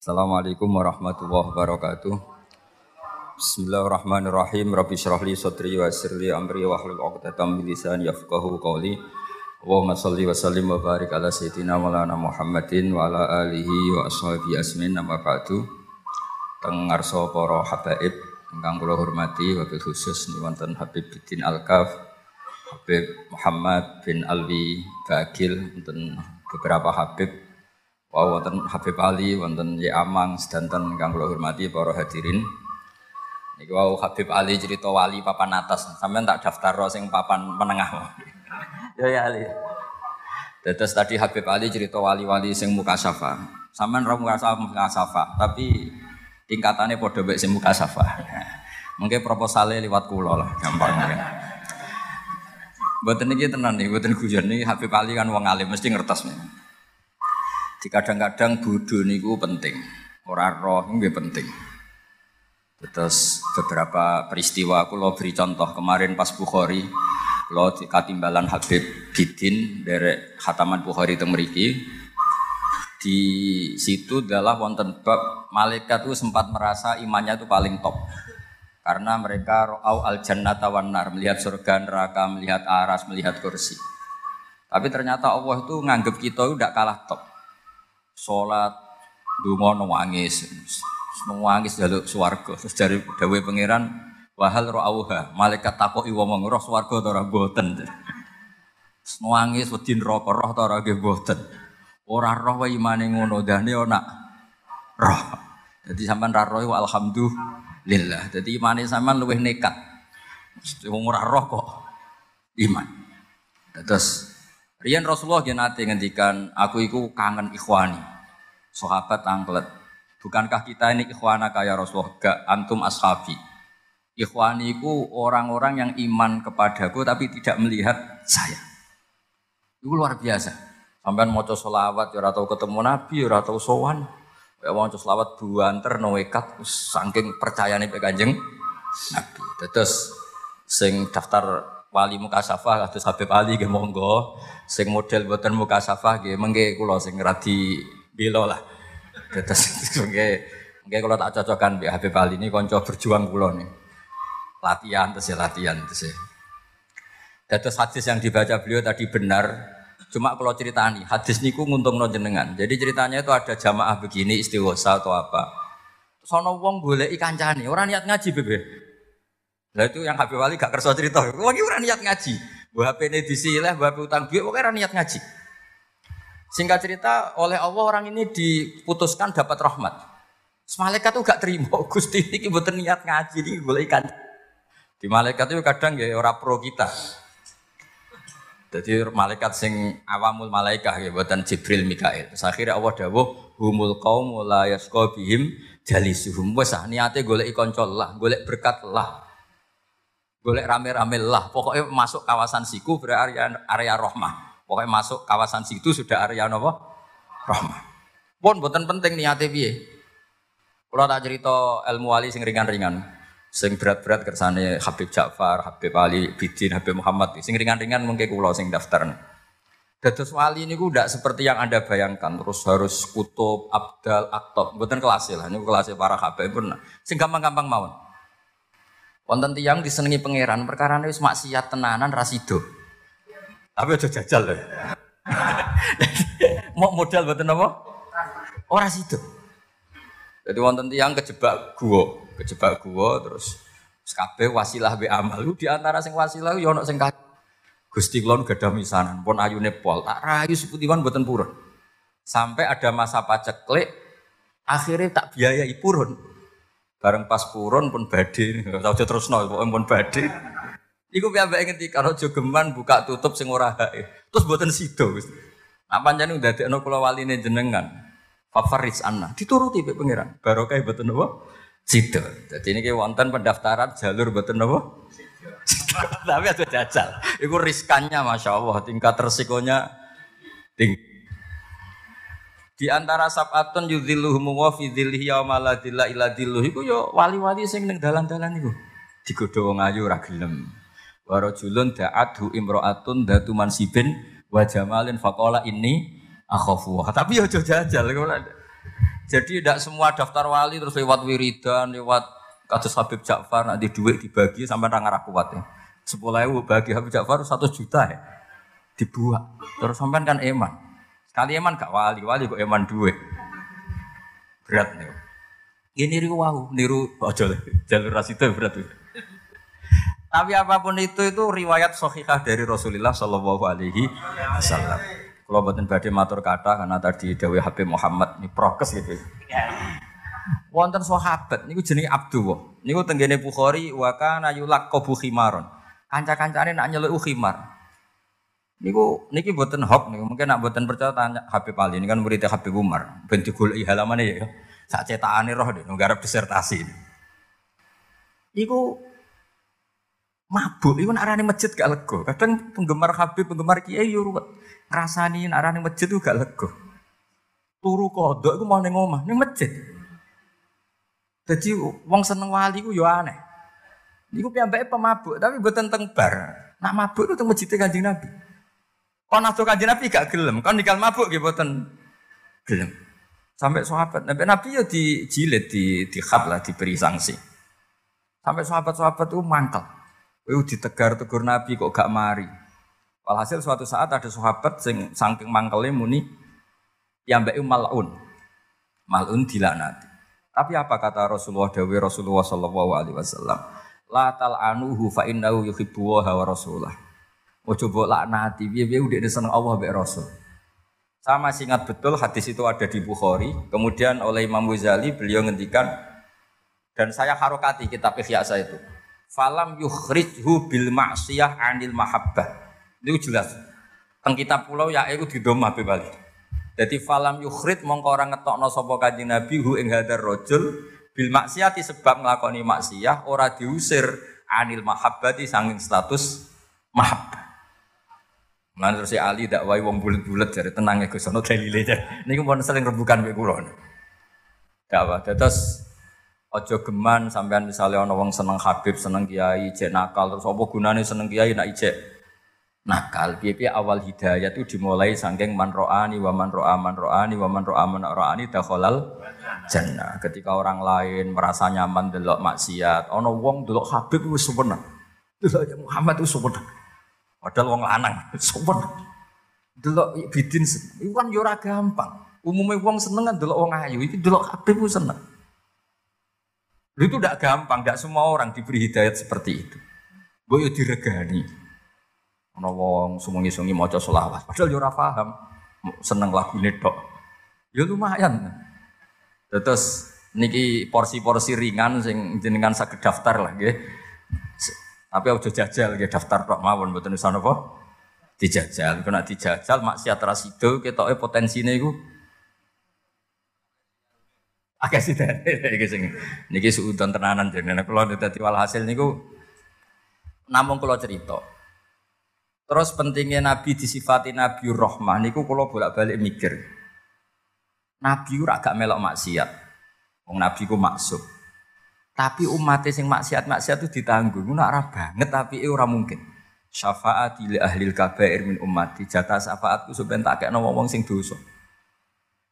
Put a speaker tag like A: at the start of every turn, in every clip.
A: Assalamualaikum warahmatullahi wabarakatuh. Bismillahirrahmanirrahim. Rabbi syrah li sadri wa amri wa hlul 'uqdatam min lisani yafqahu qawli. Allahumma shalli wa sallim wa barik ala sayyidina Maulana Muhammadin wa ala alihi wa ashabihi asmin amma ba'du. Teng ngarsa para habaib ingkang kula hormati wabil khusus wonten Habib Bidin Alkaf, Habib Muhammad bin Alwi Bagil, wonten beberapa Habib Wow, wonten Habib Ali, wonten Ye Amang, sedanten kang kula hormati para hadirin. Niki wow Habib Ali cerita wali papan atas. Sampeyan tak daftar sing papan menengah. ya ya Ali. Terus tadi Habib Ali cerita wali-wali sing muka safa. Sampeyan ra muka safa, muka safa, tapi tingkatannya padha mek sing muka safa. Mungkin proposalnya lewat kula lah, gampang mungkin. Mboten niki tenan nih, mboten guyon niki Habib Ali kan wong alim mesti ngertos nih. Kadang-kadang bodoh niku penting. Orang roh ini penting. Terus beberapa peristiwa aku lo beri contoh. Kemarin pas Bukhari lo katimbalan Habib Bidin dari Khataman Bukhari meriki di situ adalah wonten bab malaikat itu sempat merasa imannya itu paling top. Karena mereka ro'au al jannata wan melihat surga neraka melihat aras melihat kursi. Tapi ternyata Allah itu nganggep kita itu tidak kalah top sholat dungo nangis nangis jaluk swarga. Terus dari dawe pangeran wahal ro'auha malaikat takoki wong roh swarga ta ora boten nangis wedi neraka roh ta ora nggih boten ora roh wae imane ngono dane ana roh. Jadi sampean ra roh alhamdulillah. Jadi imane sampean luwih nekat. Wong ora roh kok iman. Terus Rian Rasulullah yang nanti ngendikan aku itu kangen ikhwani. Sahabat angklet. Bukankah kita ini ikhwana kaya Rasulullah? Gak antum ashabi. Ikhwani itu orang-orang yang iman kepadaku tapi tidak melihat saya. Itu luar biasa. Sampai mau solawat, ya tahu ketemu Nabi, ya tahu sowan. Ya mau solawat buanter noekat, saking percaya nih kanjeng Nabi. Terus sing daftar wali muka safah Habib Ali nggih monggo sing model boten muka safah mengke kula sing radi belo lah. Terus nggih kula tak cocokkan Mbak Habib Ali ini kanca berjuang kula nih. Latihan terus ya latihan terus ya. Terus hadis yang dibaca beliau tadi benar. Cuma kalau ceritani hadis niku nguntung no jenengan. Jadi ceritanya itu ada jamaah begini istighosa atau apa. Sono wong boleh ikan cani orang niat ngaji bebe lah itu yang Habib Wali gak kerso cerita. Wong iki ora niat ngaji. Mbah HP ini disileh, mbah utang duit, pokoknya ora niat ngaji. Singkat cerita, oleh Allah orang ini diputuskan dapat rahmat. Malaikat tuh gak terima, Gusti ini mboten niat ngaji ini boleh ikan. Di malaikat itu kadang ya ora pro kita. Jadi malaikat sing awamul malaikah ya buatan Jibril Mikail. Terus akhirnya Allah dawuh humul kaum la yasqa bihim jalisuhum. Wes ah niate golek kanca lah, golek berkat lah golek rame-rame lah. Pokoknya masuk kawasan siku berarti area, area. Pokoknya masuk kawasan situ sudah area apa? Rohmah. Pun buatan penting niate piye. Kalau tak cerita ilmu wali sing ringan-ringan, sing berat-berat kersane Habib Ja'far, Habib Ali, Bidin, Habib Muhammad, sing ringan-ringan mungkin kula sing daftar. Dados wali ini tidak seperti yang anda bayangkan, terus harus kutub, abdal, aktob, buatan kelas lah, ini kelas para Habib pun, sing gampang-gampang mawon. Wonten tiyang disenengi pangeran perkara wis maksiat tenanan rasido. Tapi aja jajal lho. Mau modal mboten apa? Ora sido. Jadi wonten tiyang kejebak gua, kejebak gua terus kabeh wasilah be amal. Di antara sing wasilah yo ono sing Gusti kula gadah misanan, pun ayune pol, tak rayu seputiwan mboten purun. Sampai ada masa paceklik, akhirnya tak biayai purun. Bareng pas purun pun badhe, tau terus no, pun badhe. Iku piyambake ngendika kalau jogeman buka tutup sing ora hae. Terus mboten sida wis. Nah pancen ndadekno kula waline jenengan. Favoris anna dituruti pe pangeran. Barokah mboten napa? Sida. Dadi niki wonten pendaftaran jalur mboten napa? Tapi ada jajal. Iku riskannya masya Allah, tingkat resikonya tinggi. Di antara sab'atun yudhilluhum wa fi dhillihi yauma la dhilla illa dhilluh iku yo wali-wali sing ning dalan-dalan iku. Digodho wong ayu ora gelem. Wa rajulun da'athu imra'atun datu mansibin wa jamalin faqala inni akhafu. Tapi yo aja jajal Jadi tidak semua daftar wali terus lewat wiridan, lewat kasus Habib Ja'far nanti duit dibagi sampai orang arah kuat ya. Sepuluh bagi Habib Ja'far satu juta ya dibuat. Terus sampai kan eman. Sekali eman gak wali, wali kok eman duit. Berat nih. Ini niru wow, niru ojo jalur ras itu berat. Tapi apa pun itu itu riwayat sahihah dari Rasulullah Shallallahu Alaihi Wasallam. Kalau buatin badai matur kata karena tadi Dewi Habib Muhammad ini prokes gitu. Wonten sahabat niku jenenge Abdullah. Niku tenggene Bukhari wa kana yulaqabu khimaron. Kanca-kancane nak nyeluk khimar. Niku niki buatan hop niku mungkin nak buatan percaya tanya Habib Ali ini kan muridnya Habib Umar. Ben digoleki halamannya ya. Sak cetakane roh deh nggarap disertasi. Iku mabuk, iku arane masjid gak lego. Kadang penggemar Habib, penggemar Kiai yo ngrasani arane masjid tuh gak lego. Turu kodok iku mau ning omah, masjid. Jadi wong seneng wali ku yo aneh. Iku piyambake pemabuk, tapi mboten teng bar. Nak mabuk itu teng masjid Kanjeng Nabi. Kon atuh Kanjeng Nabi gak gelem, kon nikal mabuk nggih mboten gelem. Sampai sahabat, Nabi Nabi ya dijilid, di di lah, diberi sanksi. Sampai sahabat-sahabat itu mangkel. Itu ditegar-tegur Nabi kok gak mari. Walhasil suatu saat ada sahabat sing saking mangkelnya muni yang mbak malun. Malun dilaknati. Tapi apa kata Rasulullah Dawi Rasulullah Sallallahu Alaihi Wasallam? La tal anuhu fa innahu yuhibbu wa rasulah. Mau coba laknati, biar biar udah seneng Allah be Rasul. Saya masih ingat betul hadis itu ada di Bukhari. Kemudian oleh Imam Ghazali beliau ngendikan dan saya harokati kitab Ihya saya itu. Falam yukhrijhu bil ma'siyah anil mahabbah. Itu jelas. Teng kitab pulau ya itu di domah bebali. Jadi falam yukhrid mongko orang ngetokno sapa kanjeng Nabi hu ing hadar rajul bil maksiati sebab nglakoni maksiyah ora diusir anil mahabbati sanging status mahabbah. Lan terus si Ali dak wae wong bulet-bulet jare tenang ya Gus ono dalile jare. Niku pun sering rebukan mek kula. Apa terus ojo geman sampean misalnya ono wong seneng Habib, seneng kiai, cek nakal terus apa gunane seneng kiai nak ijek nakal. Piye awal hidayah itu dimulai saking man ro'ani wa man ro'a man ro'ani wa man ro'a man ro'ani dakhalal jannah. Ketika orang lain merasa nyaman delok maksiat, ono wong delok Habib wis seneng. Delok Muhammad itu seneng. Padahal wong lanang, sopan. Delok bidin, itu kan yo gampang. Umumnya wong seneng kan delok wong ayu, itu delok kabeh ku seneng. Itu tidak gampang, tidak semua orang diberi hidayat seperti itu. Gue diregani. Ono wong sumungi-sungi maca selawat, padahal yo paham. Seneng lagu tok. Ya lumayan. Terus niki porsi-porsi ringan sing jenengan saged daftar lah nggih. Tapi udah jajal ya daftar tok mawon mboten usah napa? Dijajal. Kena dijajal maksiat rasido ketoke potensine iku agak sih iki sing niki suudon tenanan jenenge kula dadi walhasil niku namung kula cerita. Terus pentingnya Nabi disifati Nabi Rahmah niku kula bolak-balik mikir. Nabi ora gak melok maksiat. Wong Nabi ku maksud. Tapi umat sing maksiat-maksiat itu ditanggung. Ngono ora banget tapi ora mungkin. Syafaat li ahli kabair min ummati. Jatah syafaatku sampeyan tak kekno wong sing dosa.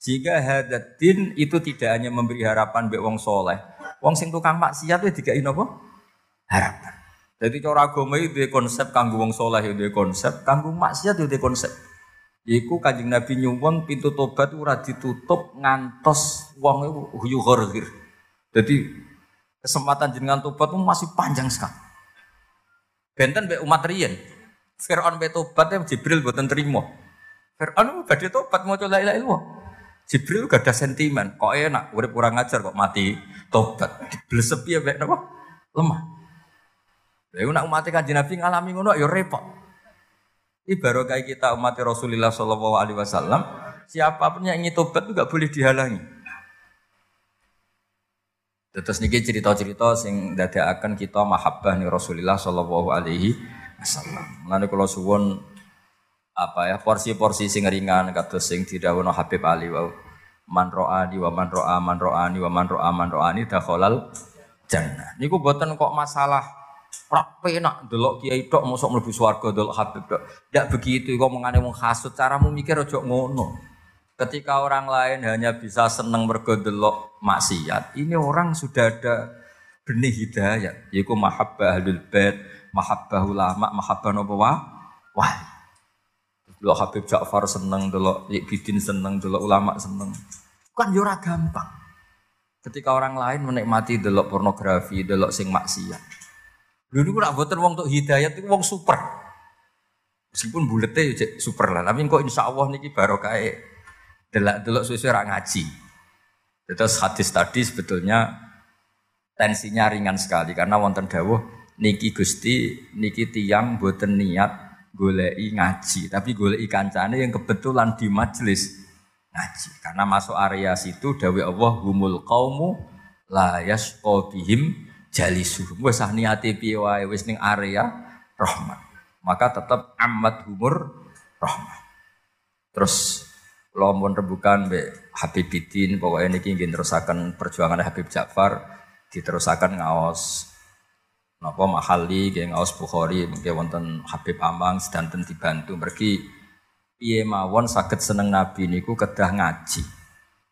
A: Jika hadatin itu tidak hanya memberi harapan be wong soleh, wong sing tukang maksiat itu dikai napa? Harapan. Jadi cara agama itu konsep kanggo wong soleh itu konsep, kanggo maksiat itu konsep. Iku kanjeng Nabi nyuwun pintu tobat ora ditutup ngantos wong huyu Jadi kesempatan jenengan tobat itu masih panjang sekali. Benten be umat riyen. Fir'aun be tobat ya Jibril buatan terima. Fir'aun badhe tobat mau coba ilah ilmu. Jibril gak ada sentimen. Kok enak, urip kurang ajar kok mati tobat. Blesep ya be napa? Lemah. Lha nak umat kanjeng Nabi ngalami ngono ya repot. Ini baru kayak kita umat Rasulullah Shallallahu Alaihi Wasallam. Siapa pun yang ingin tobat itu gak boleh dihalangi. Terus niki cerita-cerita sing akan kita mahabbah nih Rasulullah sallallahu alaihi wasallam. Lan kula suwun apa ya porsi-porsi sing ringan kados sing didhawuhna Habib Ali wau. Man ro'ani wa man ro'a man ro'ani wa man ro'a man ro'ani dakhalal jannah. Niku boten kok masalah ora penak delok kiai tok mosok mlebu swarga delok Habib tok. Ndak begitu kok mengane wong hasud caramu mikir aja ngono. Ketika orang lain hanya bisa seneng mergodelok maksiat, ini orang sudah ada benih hidayat, yaitu mahabbah ahlul bait, mahabbah ulama, mahabbah nopo wah. Delok Habib Ja'far seneng, delok Bidin seneng, delok ulama seneng. Kan yo gampang. Ketika orang lain menikmati delok pornografi, delok sing maksiat. Lho niku nak boten wong untuk hidayat itu wong super. Meskipun buletnya super lah, tapi kok insya Allah niki barokah delok delok suwe ora ngaji. Terus hadis tadi sebetulnya tensinya ringan sekali karena wonten dawuh niki Gusti niki tiang boten niat golei ngaji, tapi golei kancane yang kebetulan di majelis ngaji. Karena masuk area situ dawuh Allah humul qaumu la yasqa bihim jalisuhum. Wis ah niate piye wae wis ning area rahmat. Maka tetap amat humur rahmat. Terus lompon rebukan be Habib Bidin pokoknya ini ingin terusakan perjuangan Habib Ja'far diterusakan ngaos napa mahali kayak ngaos Bukhari mungkin wonten Habib Amang sedanten dibantu. Pergi piye mawon sakit seneng Nabi niku kedah ngaji.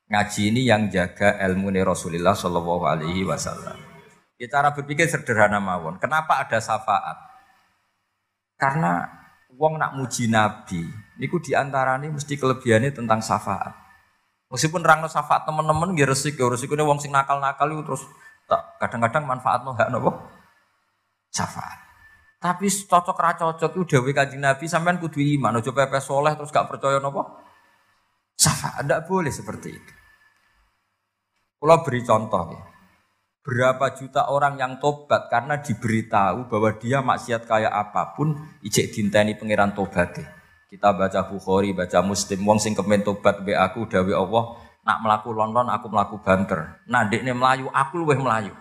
A: Ngaji ini yang jaga ilmu Rasulullah Shallallahu Alaihi Wasallam. Ya, cara berpikir sederhana mawon. Kenapa ada syafaat? Karena wong nak muji Nabi Niku di antaranya mesti kelebihannya tentang syafaat. Meskipun rangno syafaat teman-teman gak resik, resik. Ini wong sing nakal-nakal itu terus kadang-kadang manfaat no hak nopo syafaat. Tapi cocok ra cocok itu dewi kanjeng Nabi sampean kudu iman, ojo pepe soleh terus gak percaya nopo syafaat. Tidak boleh seperti itu. Kalau beri contoh ya. Berapa juta orang yang tobat karena diberitahu bahwa dia maksiat kayak apa pun, ijek dinteni pangeran tobat. Kita baca Bukhari, baca Muslim, wong sing kemen tobat be aku dawe Allah, nak melaku London aku melaku banter. Nah, dekne melayu, aku luweh melayu.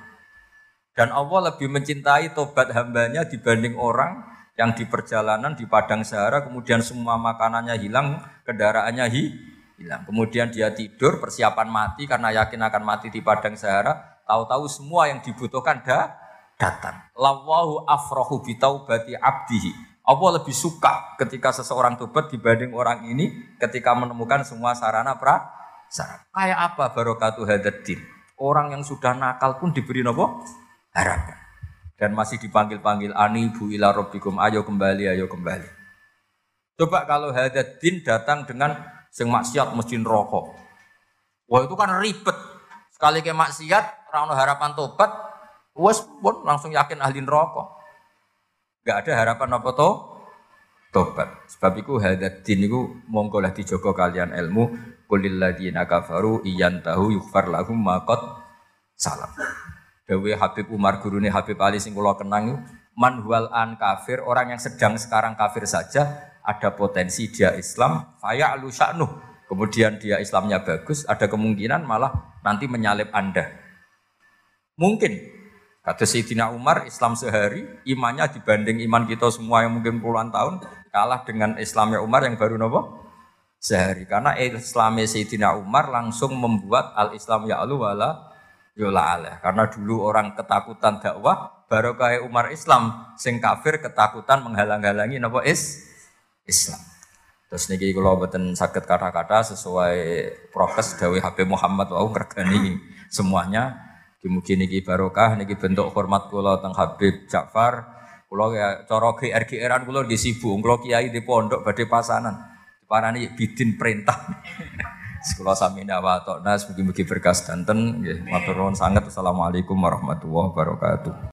A: Dan Allah lebih mencintai tobat hambanya dibanding orang yang di perjalanan di padang Sahara kemudian semua makanannya hilang, kendaraannya hi, hilang. Kemudian dia tidur persiapan mati karena yakin akan mati di padang Sahara, tahu-tahu semua yang dibutuhkan dah datang. Lawahu afrohu bitaubati abdihi. Allah lebih suka ketika seseorang tobat dibanding orang ini ketika menemukan semua sarana pra sarana. Kayak apa barokatuh hadatin? Orang yang sudah nakal pun diberi nopo harapan. Dan masih dipanggil-panggil ani bu ila robbikum ayo kembali ayo kembali. Coba kalau hadatin datang dengan sing maksiat mesti rokok. Wah itu kan ribet. Sekali ke maksiat, rano harapan tobat, wes pun langsung yakin ahli rokok. Gak ada harapan apa to? Tobat. Sebab itu hadat din itu monggo lah dijogo kalian ilmu kulil ladina kafaru iyan tahu yukfar lahum makot salam. Dewi Habib Umar gurune Habib Ali sing kula kenang an kafir orang yang sedang sekarang kafir saja ada potensi dia Islam faya alu kemudian dia Islamnya bagus ada kemungkinan malah nanti menyalip Anda. Mungkin Kata Sayyidina Umar, Islam sehari, imannya dibanding iman kita semua yang mungkin puluhan tahun, kalah dengan Islamnya Umar yang baru nopo? Sehari. Karena Islamnya Sayyidina Umar langsung membuat al-Islam ya Allah yola ala. Karena dulu orang ketakutan dakwah, baru kayak Umar Islam, sing kafir ketakutan menghalang-halangi nopo is Islam. Terus niki kalau beten sakit kata-kata sesuai prokes Dawi Habib Muhammad wau ngergani semuanya Mugi niki barokah niki bentuk hormat kula teng Habib Ja'far. Kula ya cara GR-GRan kula di sibuk, kula kiai di pondok badhe pasanan. Diparani bidin perintah. Sekolah sami wa nas mugi-mugi berkas danten. Matur nuwun sanget. Assalamualaikum warahmatullahi wabarakatuh.